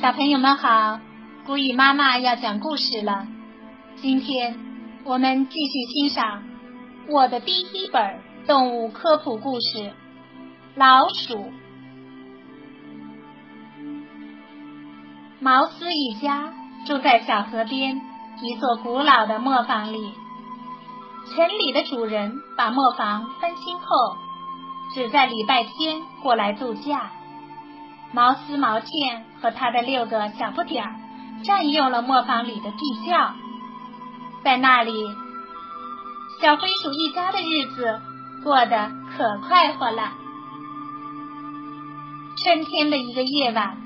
小朋友们好，古雨妈妈要讲故事了。今天我们继续欣赏我的第一本动物科普故事《老鼠》。毛斯一家住在小河边一座古老的磨坊里。城里的主人把磨坊翻新后，只在礼拜天过来度假。毛丝、毛茜和他的六个小不点儿占用了磨坊里的地窖，在那里，小灰鼠一家的日子过得可快活了。春天的一个夜晚，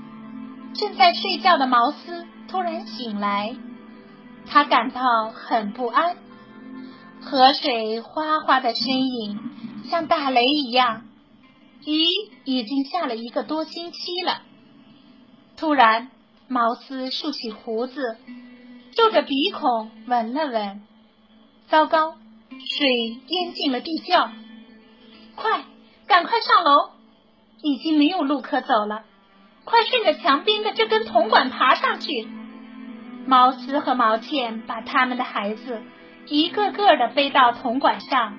正在睡觉的毛丝突然醒来，他感到很不安。河水哗哗的声音像打雷一样。雨已经下了一个多星期了。突然，毛斯竖起胡子，皱着鼻孔闻了闻。糟糕，水淹进了地窖！快，赶快上楼！已经没有路可走了。快顺着墙边的这根铜管爬上去！毛斯和毛茜把他们的孩子一个个的背到铜管上，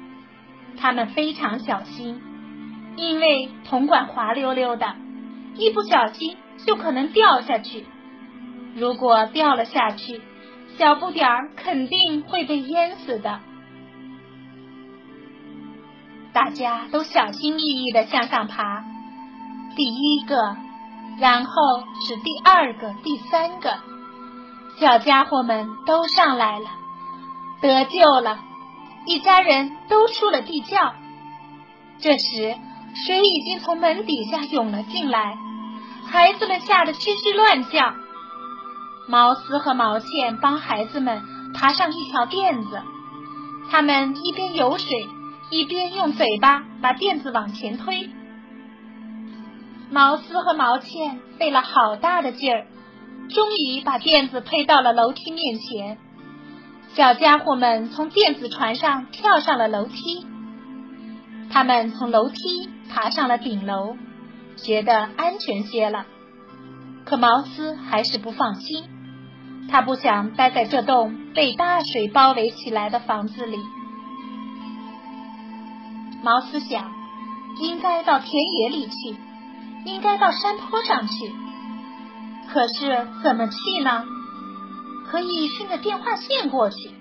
他们非常小心。因为铜管滑溜溜的，一不小心就可能掉下去。如果掉了下去，小不点儿肯定会被淹死的。大家都小心翼翼的向上爬，第一个，然后是第二个、第三个，小家伙们都上来了，得救了，一家人都出了地窖。这时。水已经从门底下涌了进来，孩子们吓得吱吱乱叫。毛丝和毛茜帮孩子们爬上一条垫子，他们一边游水，一边用嘴巴把垫子往前推。毛丝和毛茜费了好大的劲儿，终于把垫子推到了楼梯面前。小家伙们从电子船上跳上了楼梯，他们从楼梯。爬上了顶楼，觉得安全些了。可毛斯还是不放心，他不想待在这栋被大水包围起来的房子里。毛斯想，应该到田野里去，应该到山坡上去。可是怎么去呢？可以顺着电话线过去，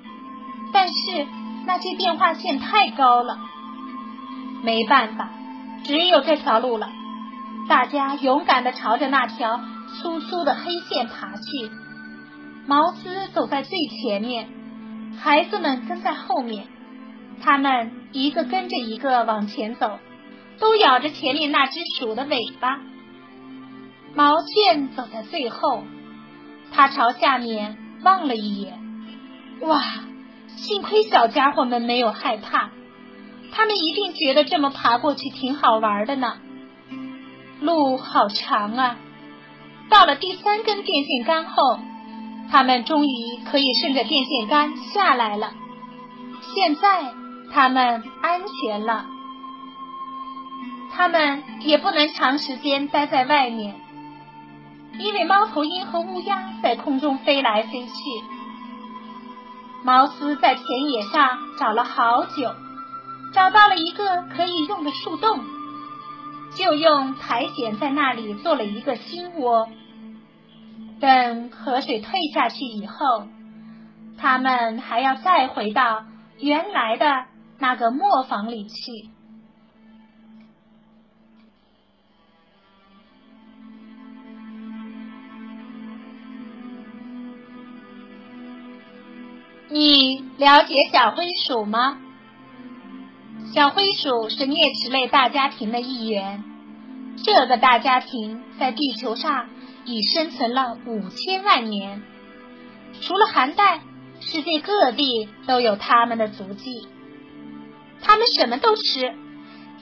但是那些电话线太高了，没办法。只有这条路了，大家勇敢的朝着那条粗粗的黑线爬去。毛丝走在最前面，孩子们跟在后面，他们一个跟着一个往前走，都咬着前面那只鼠的尾巴。毛线走在最后，他朝下面望了一眼，哇，幸亏小家伙们没有害怕。他们一定觉得这么爬过去挺好玩的呢。路好长啊！到了第三根电线杆后，他们终于可以顺着电线杆下来了。现在他们安全了。他们也不能长时间待在外面，因为猫头鹰和乌鸦在空中飞来飞去。毛斯在田野上找了好久。找到了一个可以用的树洞，就用苔藓在那里做了一个新窝。等河水退下去以后，他们还要再回到原来的那个磨坊里去。你了解小灰鼠吗？小灰鼠是啮齿类大家庭的一员，这个大家庭在地球上已生存了五千万年。除了寒带，世界各地都有它们的足迹。它们什么都吃，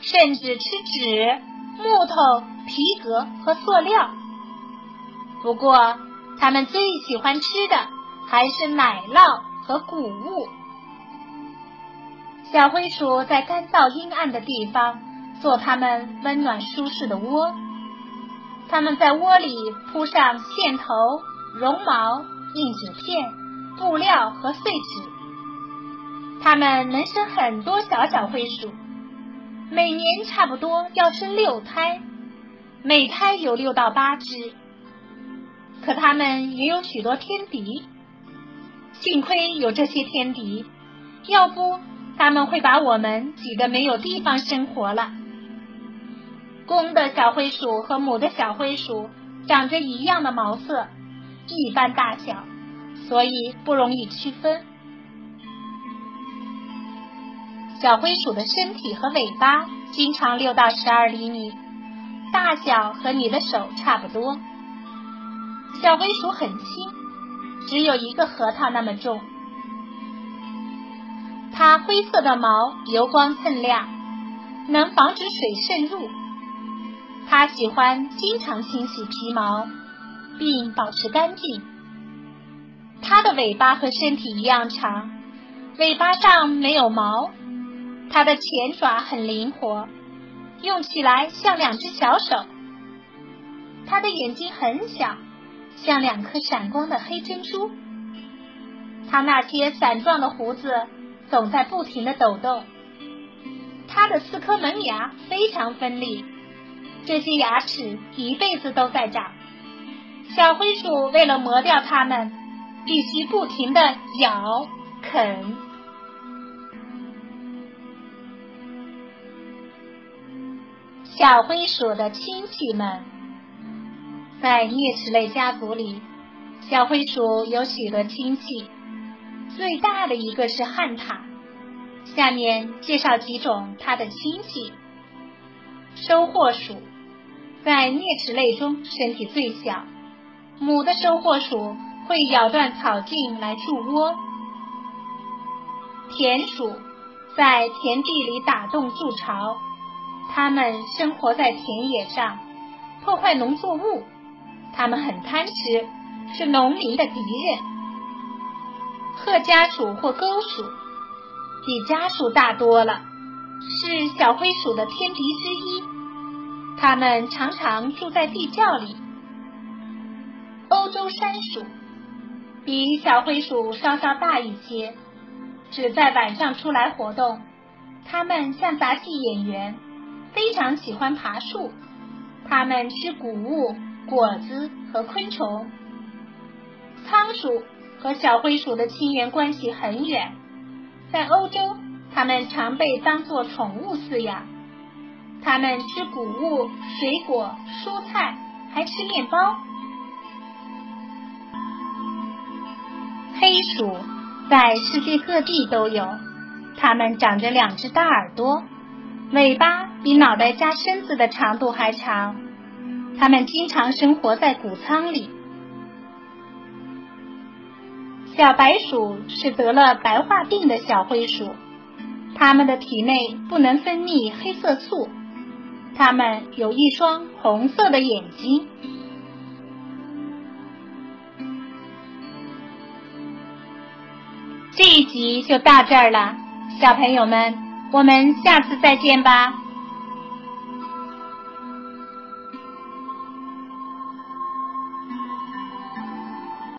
甚至吃纸、木头、皮革和塑料。不过，它们最喜欢吃的还是奶酪和谷物。小灰鼠在干燥阴暗的地方做它们温暖舒适的窝，它们在窝里铺上线头、绒毛、硬纸片、布料和碎纸。它们能生很多小小灰鼠，每年差不多要生六胎，每胎有六到八只。可它们也有许多天敌，幸亏有这些天敌，要不它们会把我们挤得没有地方生活了。公的小灰鼠和母的小灰鼠长着一样的毛色，一般大小，所以不容易区分。小灰鼠的身体和尾巴经常六到十二厘米，大小和你的手差不多。小灰鼠很轻，只有一个核桃那么重。它灰色的毛油光锃亮，能防止水渗入。它喜欢经常清洗皮毛，并保持干净。它的尾巴和身体一样长，尾巴上没有毛。它的前爪很灵活，用起来像两只小手。它的眼睛很小。像两颗闪光的黑珍珠，它那些伞状的胡子总在不停的抖动。它的四颗门牙非常锋利，这些牙齿一辈子都在长。小灰鼠为了磨掉它们，必须不停的咬啃。小灰鼠的亲戚们。在啮齿类家族里，小灰鼠有许多亲戚，最大的一个是旱獭。下面介绍几种它的亲戚。收获鼠在啮齿类中身体最小，母的收获鼠会咬断草茎来筑窝。田鼠在田地里打洞筑巢，它们生活在田野上，破坏农作物。它们很贪吃，是农民的敌人。褐家鼠或沟鼠比家鼠大多了，是小灰鼠的天敌之一。它们常常住在地窖里。欧洲山鼠比小灰鼠稍稍大一些，只在晚上出来活动。它们像杂技演员，非常喜欢爬树。它们吃谷物。果子和昆虫，仓鼠和小灰鼠的亲缘关系很远。在欧洲，它们常被当作宠物饲养。它们吃谷物、水果、蔬菜，还吃面包。黑鼠在世界各地都有，它们长着两只大耳朵，尾巴比脑袋加身子的长度还长。它们经常生活在谷仓里。小白鼠是得了白化病的小灰鼠，它们的体内不能分泌黑色素，它们有一双红色的眼睛。这一集就到这儿了，小朋友们，我们下次再见吧。